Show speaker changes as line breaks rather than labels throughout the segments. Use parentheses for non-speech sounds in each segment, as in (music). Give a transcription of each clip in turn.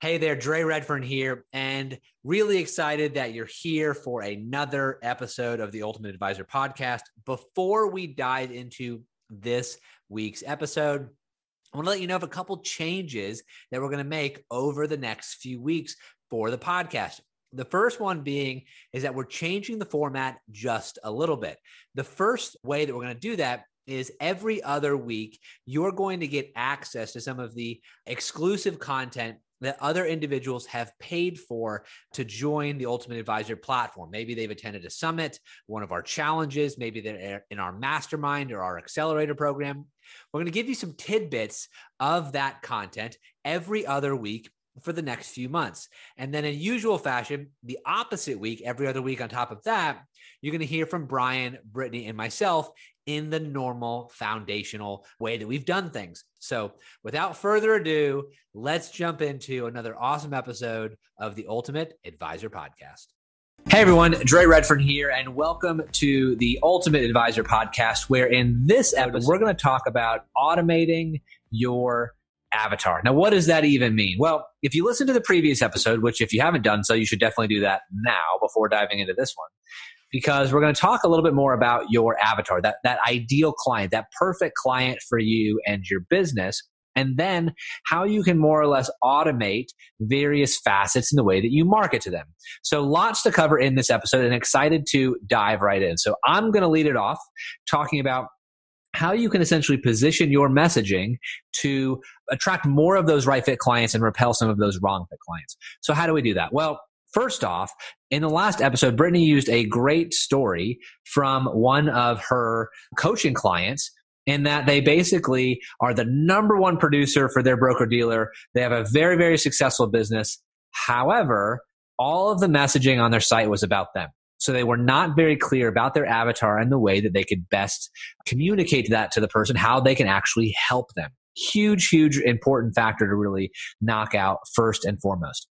Hey there, Dre Redfern here, and really excited that you're here for another episode of the Ultimate Advisor podcast. Before we dive into this week's episode, I want to let you know of a couple changes that we're going to make over the next few weeks for the podcast. The first one being is that we're changing the format just a little bit. The first way that we're going to do that is every other week, you're going to get access to some of the exclusive content that other individuals have paid for to join the Ultimate Advisor platform. Maybe they've attended a summit, one of our challenges, maybe they're in our mastermind or our accelerator program. We're going to give you some tidbits of that content every other week for the next few months. And then, in usual fashion, the opposite week, every other week on top of that, you're going to hear from Brian, Brittany, and myself in the normal foundational way that we've done things. So, without further ado, let's jump into another awesome episode of the Ultimate Advisor Podcast. Hey everyone, Dre Redfern here, and welcome to the Ultimate Advisor Podcast, where in this episode, we're going to talk about automating your avatar. Now, what does that even mean? Well, if you listen to the previous episode, which if you haven't done so, you should definitely do that now before diving into this one, because we're going to talk a little bit more about your avatar, that, that ideal client, that perfect client for you and your business. And then how you can more or less automate various facets in the way that you market to them. So lots to cover in this episode and excited to dive right in. So I'm going to lead it off talking about how you can essentially position your messaging to attract more of those right fit clients and repel some of those wrong fit clients. So, how do we do that? Well, First off, in the last episode, Brittany used a great story from one of her coaching clients in that they basically are the number one producer for their broker dealer. They have a very, very successful business. However, all of the messaging on their site was about them. So they were not very clear about their avatar and the way that they could best communicate that to the person, how they can actually help them. Huge, huge important factor to really knock out first and foremost.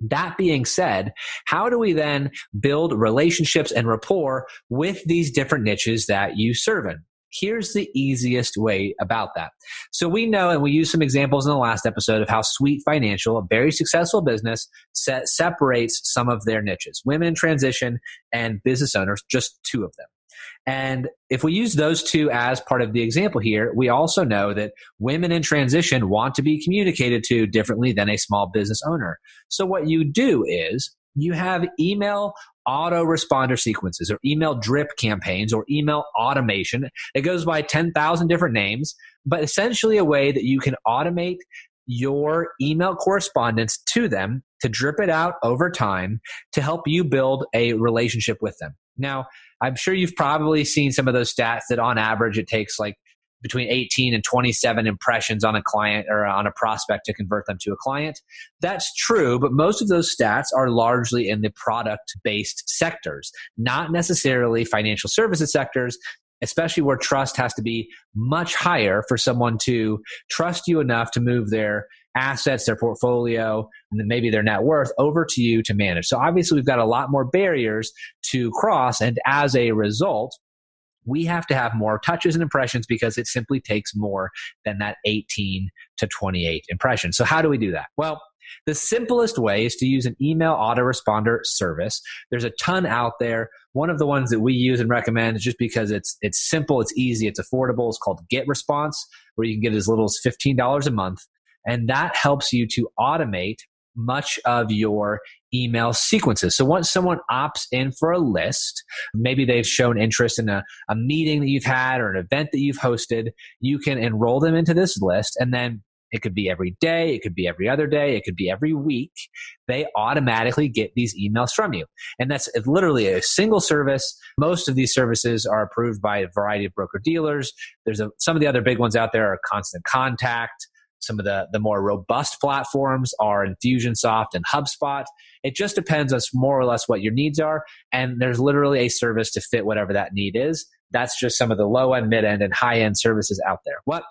That being said, how do we then build relationships and rapport with these different niches that you serve in? Here's the easiest way about that. So we know, and we use some examples in the last episode of how Sweet Financial, a very successful business, set, separates some of their niches, women in transition and business owners, just two of them. And if we use those two as part of the example here, we also know that women in transition want to be communicated to differently than a small business owner. So what you do is you have email autoresponder sequences or email drip campaigns or email automation. It goes by 10,000 different names, but essentially a way that you can automate your email correspondence to them to drip it out over time to help you build a relationship with them. Now, I'm sure you've probably seen some of those stats that on average it takes like between 18 and 27 impressions on a client or on a prospect to convert them to a client. That's true, but most of those stats are largely in the product based sectors, not necessarily financial services sectors, especially where trust has to be much higher for someone to trust you enough to move their assets, their portfolio, and then maybe their net worth over to you to manage. So obviously we've got a lot more barriers to cross. And as a result, we have to have more touches and impressions because it simply takes more than that 18 to 28 impressions. So how do we do that? Well, the simplest way is to use an email autoresponder service. There's a ton out there. One of the ones that we use and recommend is just because it's it's simple, it's easy, it's affordable. It's called GetResponse, where you can get as little as $15 a month. And that helps you to automate much of your email sequences. So once someone opts in for a list, maybe they've shown interest in a, a meeting that you've had or an event that you've hosted, you can enroll them into this list and then it could be every day, it could be every other day, it could be every week. They automatically get these emails from you. And that's literally a single service. Most of these services are approved by a variety of broker dealers. There's a, some of the other big ones out there are Constant Contact, some of the, the more robust platforms are Infusionsoft and HubSpot. It just depends on more or less what your needs are. And there's literally a service to fit whatever that need is. That's just some of the low end, mid end, and high end services out there. What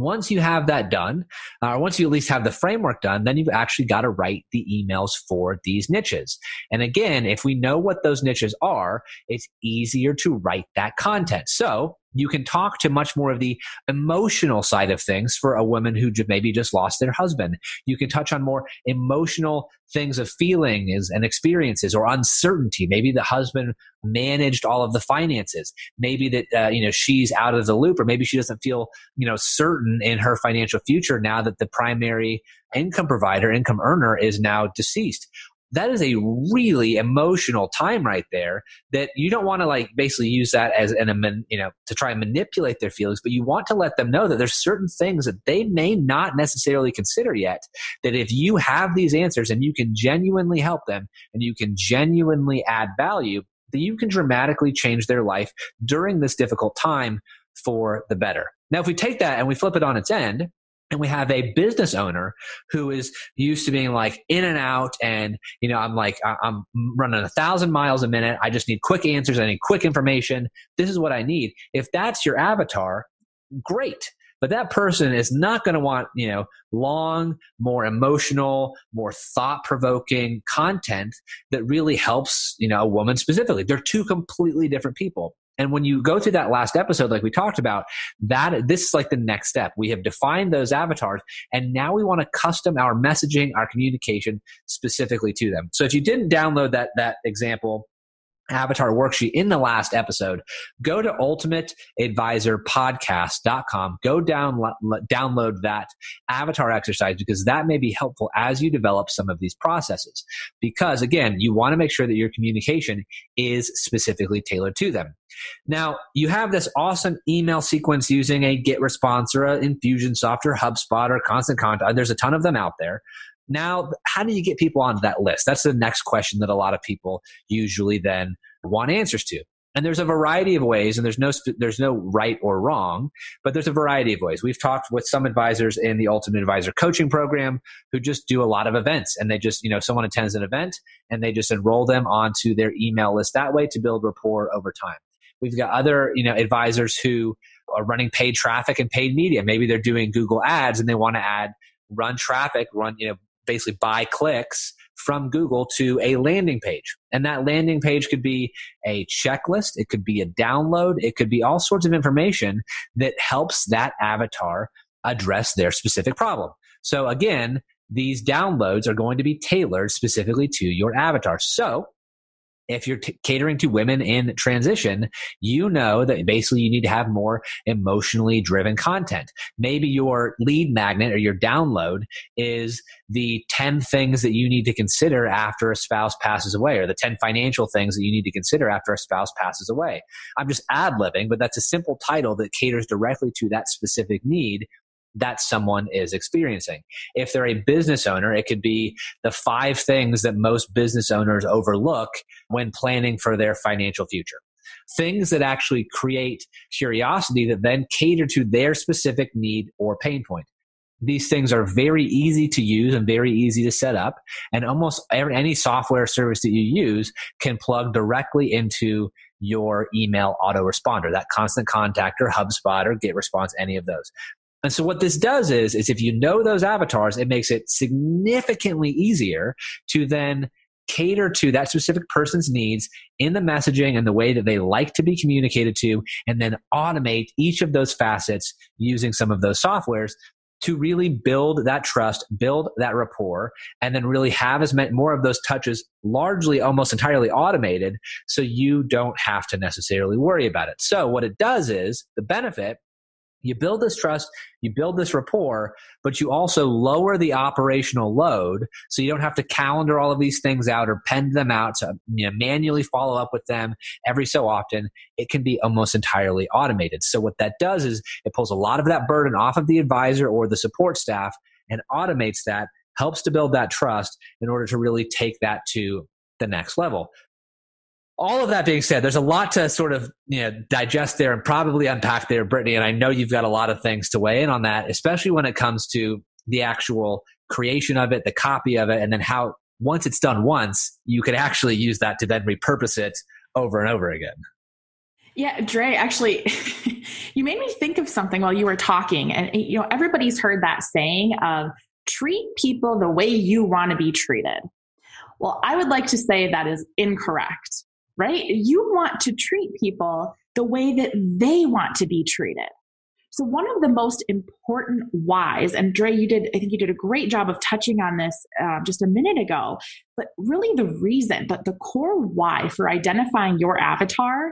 once you have that done, or uh, once you at least have the framework done, then you've actually got to write the emails for these niches. And again, if we know what those niches are, it's easier to write that content. So you can talk to much more of the emotional side of things for a woman who maybe just lost their husband. You can touch on more emotional things of feelings and experiences or uncertainty. Maybe the husband managed all of the finances. Maybe that, uh, you know, she's out of the loop or maybe she doesn't feel, you know, certain in her financial future now that the primary income provider, income earner is now deceased that is a really emotional time right there that you don't want to like basically use that as an you know to try and manipulate their feelings but you want to let them know that there's certain things that they may not necessarily consider yet that if you have these answers and you can genuinely help them and you can genuinely add value that you can dramatically change their life during this difficult time for the better. Now if we take that and we flip it on its end and we have a business owner who is used to being like in and out and you know i'm like i'm running a thousand miles a minute. I just need quick answers. I need quick information. This is what i need. If that's your avatar great. But that person is not going to want you know long more emotional more thought-provoking content that really helps you know a woman specifically. They're two completely different people and when you go through that last episode, like we talked about, that this is like the next step. We have defined those avatars, and now we want to custom our messaging, our communication specifically to them. So if you didn't download that that example, avatar worksheet in the last episode, go to ultimateadvisorpodcast.com. Go down, download that avatar exercise because that may be helpful as you develop some of these processes. Because again, you want to make sure that your communication is specifically tailored to them. Now, you have this awesome email sequence using a GetResponse or an Infusionsoft or HubSpot or Constant Contact. There's a ton of them out there. Now, how do you get people onto that list? That's the next question that a lot of people usually then want answers to. And there's a variety of ways, and there's no there's no right or wrong, but there's a variety of ways. We've talked with some advisors in the Ultimate Advisor Coaching Program who just do a lot of events, and they just you know someone attends an event and they just enroll them onto their email list that way to build rapport over time. We've got other you know advisors who are running paid traffic and paid media. Maybe they're doing Google Ads and they want to add run traffic, run you know basically buy clicks from Google to a landing page. And that landing page could be a checklist, it could be a download, it could be all sorts of information that helps that avatar address their specific problem. So again, these downloads are going to be tailored specifically to your avatar. So if you're t- catering to women in transition, you know that basically you need to have more emotionally driven content. Maybe your lead magnet or your download is the 10 things that you need to consider after a spouse passes away or the 10 financial things that you need to consider after a spouse passes away. I'm just ad libbing, but that's a simple title that caters directly to that specific need that someone is experiencing. If they're a business owner, it could be the five things that most business owners overlook when planning for their financial future. Things that actually create curiosity that then cater to their specific need or pain point. These things are very easy to use and very easy to set up. And almost any software service that you use can plug directly into your email autoresponder, that constant contact or HubSpot or GetResponse, any of those. And so what this does is, is if you know those avatars, it makes it significantly easier to then cater to that specific person's needs in the messaging and the way that they like to be communicated to, and then automate each of those facets using some of those softwares to really build that trust, build that rapport, and then really have as many more of those touches largely almost entirely automated so you don't have to necessarily worry about it. So what it does is the benefit you build this trust, you build this rapport, but you also lower the operational load so you don't have to calendar all of these things out or pen them out to you know, manually follow up with them every so often. It can be almost entirely automated. So what that does is it pulls a lot of that burden off of the advisor or the support staff and automates that, helps to build that trust in order to really take that to the next level all of that being said, there's a lot to sort of you know digest there and probably unpack there, Brittany. And I know you've got a lot of things to weigh in on that, especially when it comes to the actual creation of it, the copy of it, and then how once it's done once, you could actually use that to then repurpose it over and over again.
Yeah, Dre, actually, (laughs) you made me think of something while you were talking. And, eh, you know, everybody's heard that saying of treat people the way you want to be treated. Well, I would like to say that is incorrect right? You want to treat people the way that they want to be treated. So one of the most important whys, and Dre, you did, I think you did a great job of touching on this uh, just a minute ago, but really the reason, but the core why for identifying your avatar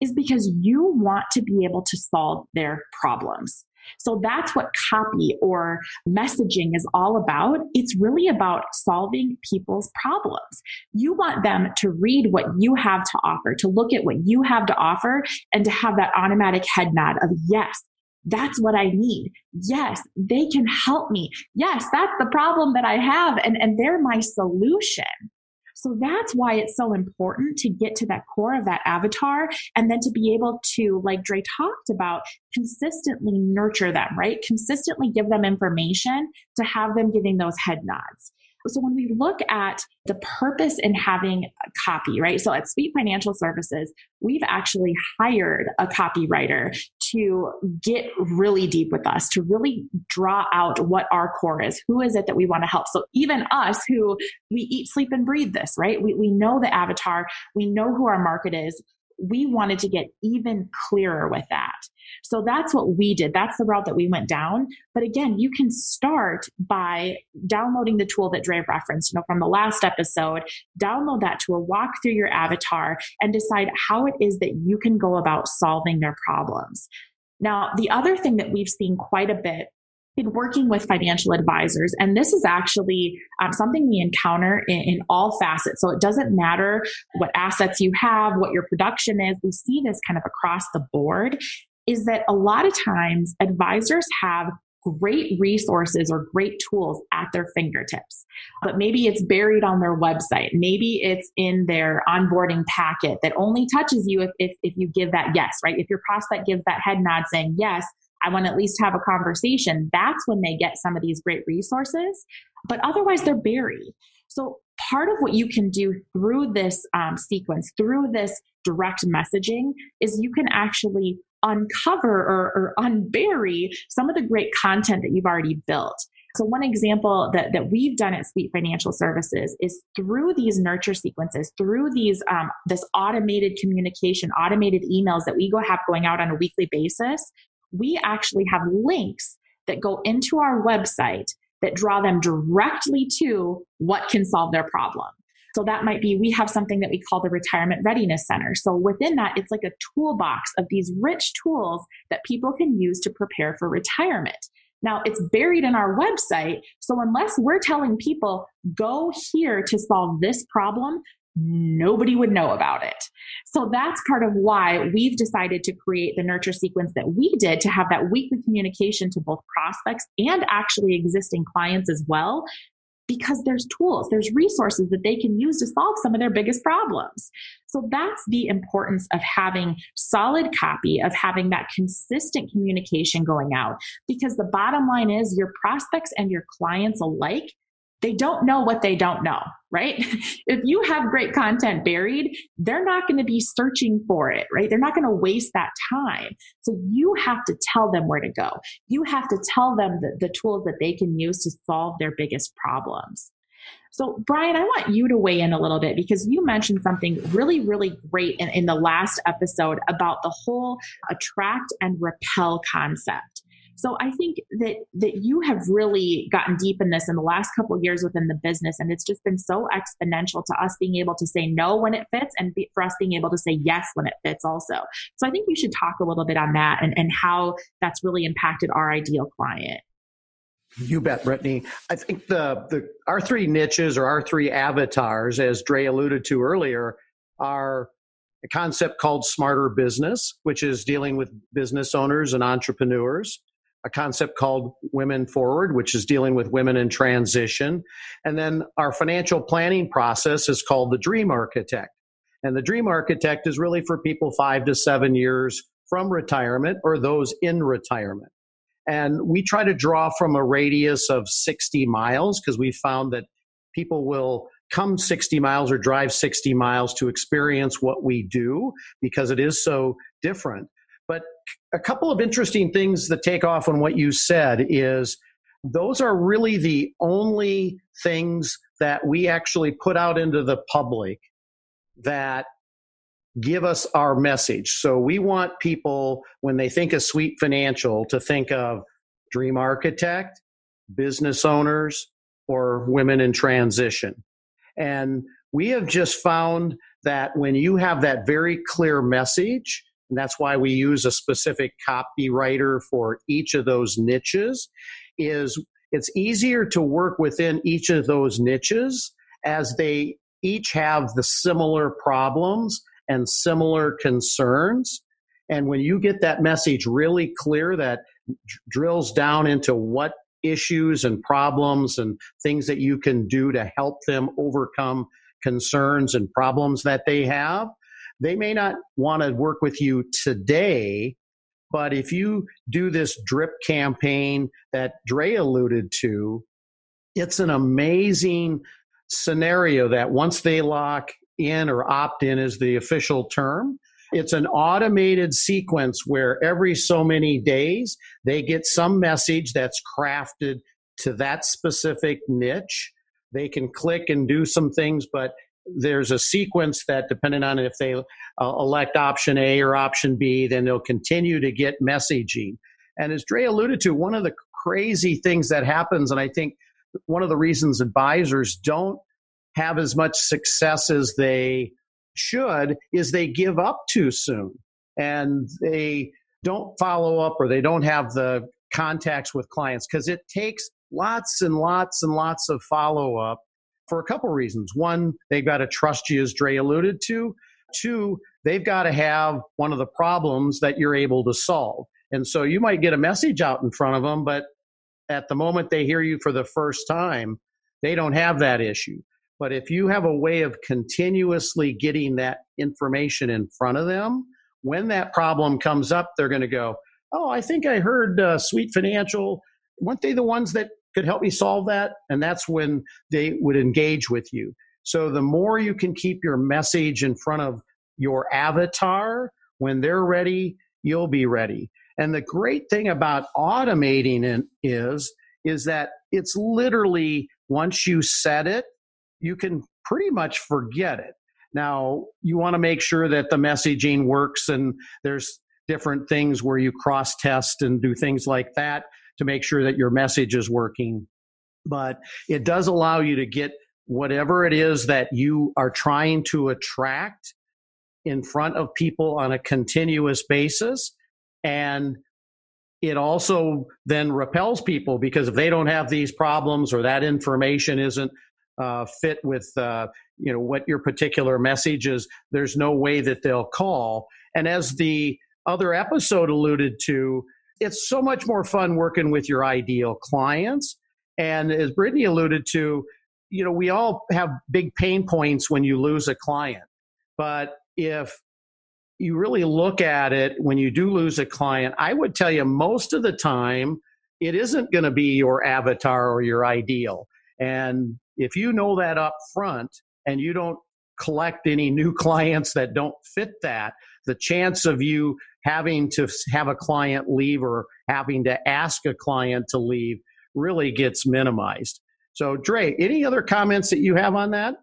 is because you want to be able to solve their problems. So that's what copy or messaging is all about. It's really about solving people's problems. You want them to read what you have to offer, to look at what you have to offer, and to have that automatic head nod of, yes, that's what I need. Yes, they can help me. Yes, that's the problem that I have, and, and they're my solution. So that's why it's so important to get to that core of that avatar and then to be able to, like Dre talked about, consistently nurture them, right? Consistently give them information to have them giving those head nods. So when we look at the purpose in having copy, right? So at Sweet Financial Services, we've actually hired a copywriter to get really deep with us, to really draw out what our core is. Who is it that we want to help? So even us who we eat, sleep, and breathe this, right? We, we know the avatar, we know who our market is. We wanted to get even clearer with that. So that's what we did. That's the route that we went down. But again, you can start by downloading the tool that Dre referenced, you know, from the last episode. Download that tool, walk through your avatar, and decide how it is that you can go about solving their problems. Now, the other thing that we've seen quite a bit in working with financial advisors, and this is actually um, something we encounter in, in, all facets. So it doesn't matter what assets you have, what your production is. We see this kind of across the board is that a lot of times advisors have great resources or great tools at their fingertips. But maybe it's buried on their website. Maybe it's in their onboarding packet that only touches you if, if, if, you give that yes, right? If your prospect gives that head nod saying, yes, I want to at least have a conversation, that's when they get some of these great resources. But otherwise, they're buried. So part of what you can do through this um, sequence, through this direct messaging, is you can actually uncover or, or unbury some of the great content that you've already built. So one example that, that we've done at Sweet Financial Services is through these nurture sequences, through these um, this automated communication, automated emails that we go have going out on a weekly basis, we actually have links that go into our website that draw them directly to what can solve their problem. So that might be, we have something that we call the Retirement Readiness Center. So within that, it's like a toolbox of these rich tools that people can use to prepare for retirement. Now, it's buried in our website. So unless we're telling people, go here to solve this problem, nobody would know about it. So that's part of why we've decided to create the nurture sequence that we did to have that weekly communication to both prospects and actually existing clients as well because there's tools, there's resources that they can use to solve some of their biggest problems. So that's the importance of having solid copy, of having that consistent communication going out. Because the bottom line is your prospects and your clients alike they don't know what they don't know, right? (laughs) if you have great content buried, they're not going to be searching for it, right? They're not going to waste that time. So you have to tell them where to go. You have to tell them the, the tools that they can use to solve their biggest problems. So, Brian, I want you to weigh in a little bit because you mentioned something really, really great in, in the last episode about the whole attract and repel concept. So I think that that you have really gotten deep in this in the last couple of years within the business, and it's just been so exponential to us being able to say no when it fits, and be, for us being able to say yes when it fits also. So I think you should talk a little bit on that and, and how that's really impacted our ideal client.
You bet, Brittany. I think the the our three niches or our three avatars, as Dre alluded to earlier, are a concept called smarter business, which is dealing with business owners and entrepreneurs a concept called Women Forward, which is dealing with women in transition. And then our financial planning process is called the Dream Architect. And the Dream Architect is really for people five to seven years from retirement or those in retirement. And we try to draw from a radius of 60 miles because we found that people will come 60 miles or drive 60 miles to experience what we do because it is so different. But a couple of interesting things that take off on what you said is those are really the only things that we actually put out into the public that give us our message. So we want people, when they think of Sweet Financial, to think of dream architect, business owners, or women in transition. And we have just found that when you have that very clear message, and that's why we use a specific copywriter for each of those niches, is it's easier to work within each of those niches as they each have the similar problems and similar concerns. And when you get that message really clear that drills down into what issues and problems and things that you can do to help them overcome concerns and problems that they have, they may not want to work with you today. But if you do this drip campaign that Dre alluded to, it's an amazing scenario that once they lock in or opt in is the official term. It's an automated sequence where every so many days they get some message that's crafted to that specific niche. They can click and do some things, but there's a sequence that, depending on if they uh, elect option A or option B, then they'll continue to get messaging. And as Dre alluded to, one of the crazy things that happens, and I think one of the reasons advisors don't have as much success as they should is they give up too soon and they don't follow up or they don't have the contacts with clients because it takes lots and lots and lots of follow up for a couple reasons. One, they've got to trust you, as Dre alluded to. Two, they've got to have one of the problems that you're able to solve. And so you might get a message out in front of them, but at the moment they hear you for the first time, they don't have that issue. But if you have a way of continuously getting that information in front of them, when that problem comes up, they're going to go, Oh, I think I heard uh, Sweet Financial. Weren't they the ones that could help me solve that? And that's when they would engage with you. So the more you can keep your message in front of your avatar, when they're ready, you'll be ready. And the great thing about automating it is, is that it's literally once you set it, you can pretty much forget it. Now, you want to make sure that the messaging works and there's different things where you cross test and do things like that to make sure that your message is working. But it does allow you to get whatever it is that you are trying to attract in front of people on a continuous basis. And it also then repels people because if they don't have these problems or that information isn't uh, fit with uh, you know what your particular message is there's no way that they'll call and as the other episode alluded to it's so much more fun working with your ideal clients. And as brittany alluded to you know we all have big pain points when you lose a client. But if you really look at it when you do lose a client i would tell you most of the time it isn't going to be your avatar or your ideal. And if you know that up front and you don't collect any new (laughs) clients that don't fit that, the chance of you having to have a client leave or having to ask a client to leave really gets minimized. So, Dre, any other comments that you have on that?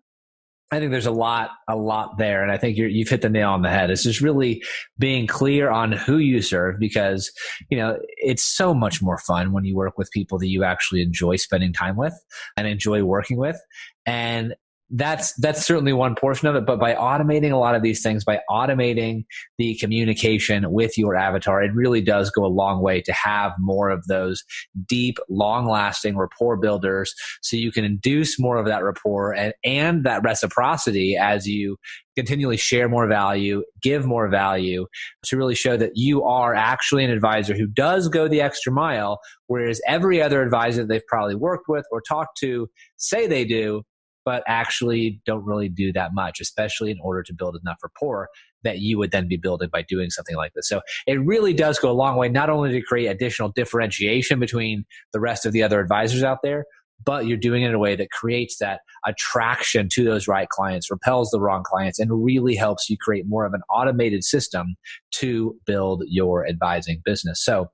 I think there's a lot, a lot there, and I think you have hit the nail on the head. It's just really being clear on who you serve because you know it's so much more fun when you work with people that you actually enjoy spending time with and enjoy working with, and that's that's certainly one portion of it but by automating a lot of these things by automating the communication with your avatar it really does go a long way to have more of those deep long lasting rapport builders so you can induce more of that rapport and, and that reciprocity as you continually share more value give more value to really show that you are actually an advisor who does go the extra mile whereas every other advisor they've probably worked with or talked to say they do but actually don't really do that much, especially in order to build enough rapport that you would then be building by doing something like this. So it really does go a long way, not only to create additional differentiation between the rest of the other advisors out there, but you're doing it in a way that creates that attraction to those right clients, repels the wrong clients, and really helps you create more of an automated system to build your advising business. So,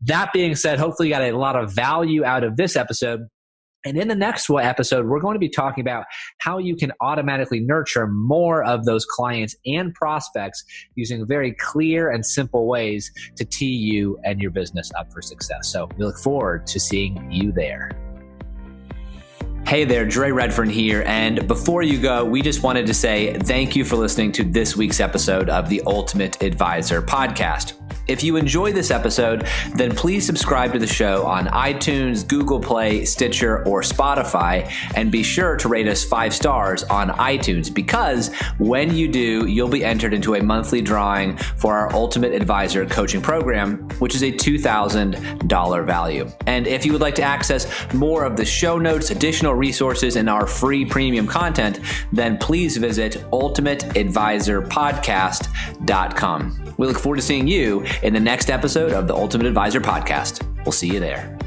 that being said, hopefully you got a lot of value out of this episode. And in the next episode, we're going to be talking about how you can automatically nurture more of those clients and prospects using very clear and simple ways to tee you and your business up for success. So we look forward to seeing you there. Hey there, Dre Redfern here. And before you go, we just wanted to say thank you for listening to this week's episode of the Ultimate Advisor podcast. If you enjoy this episode, then please subscribe to the show on iTunes, Google Play, Stitcher, or Spotify, and be sure to rate us five stars on iTunes because when you do, you'll be entered into a monthly drawing for our Ultimate Advisor coaching program, which is a $2,000 value. And if you would like to access more of the show notes, additional resources, and our free premium content, then please visit ultimateadvisorpodcast.com. We look forward to seeing you in the next episode of the Ultimate Advisor Podcast. We'll see you there.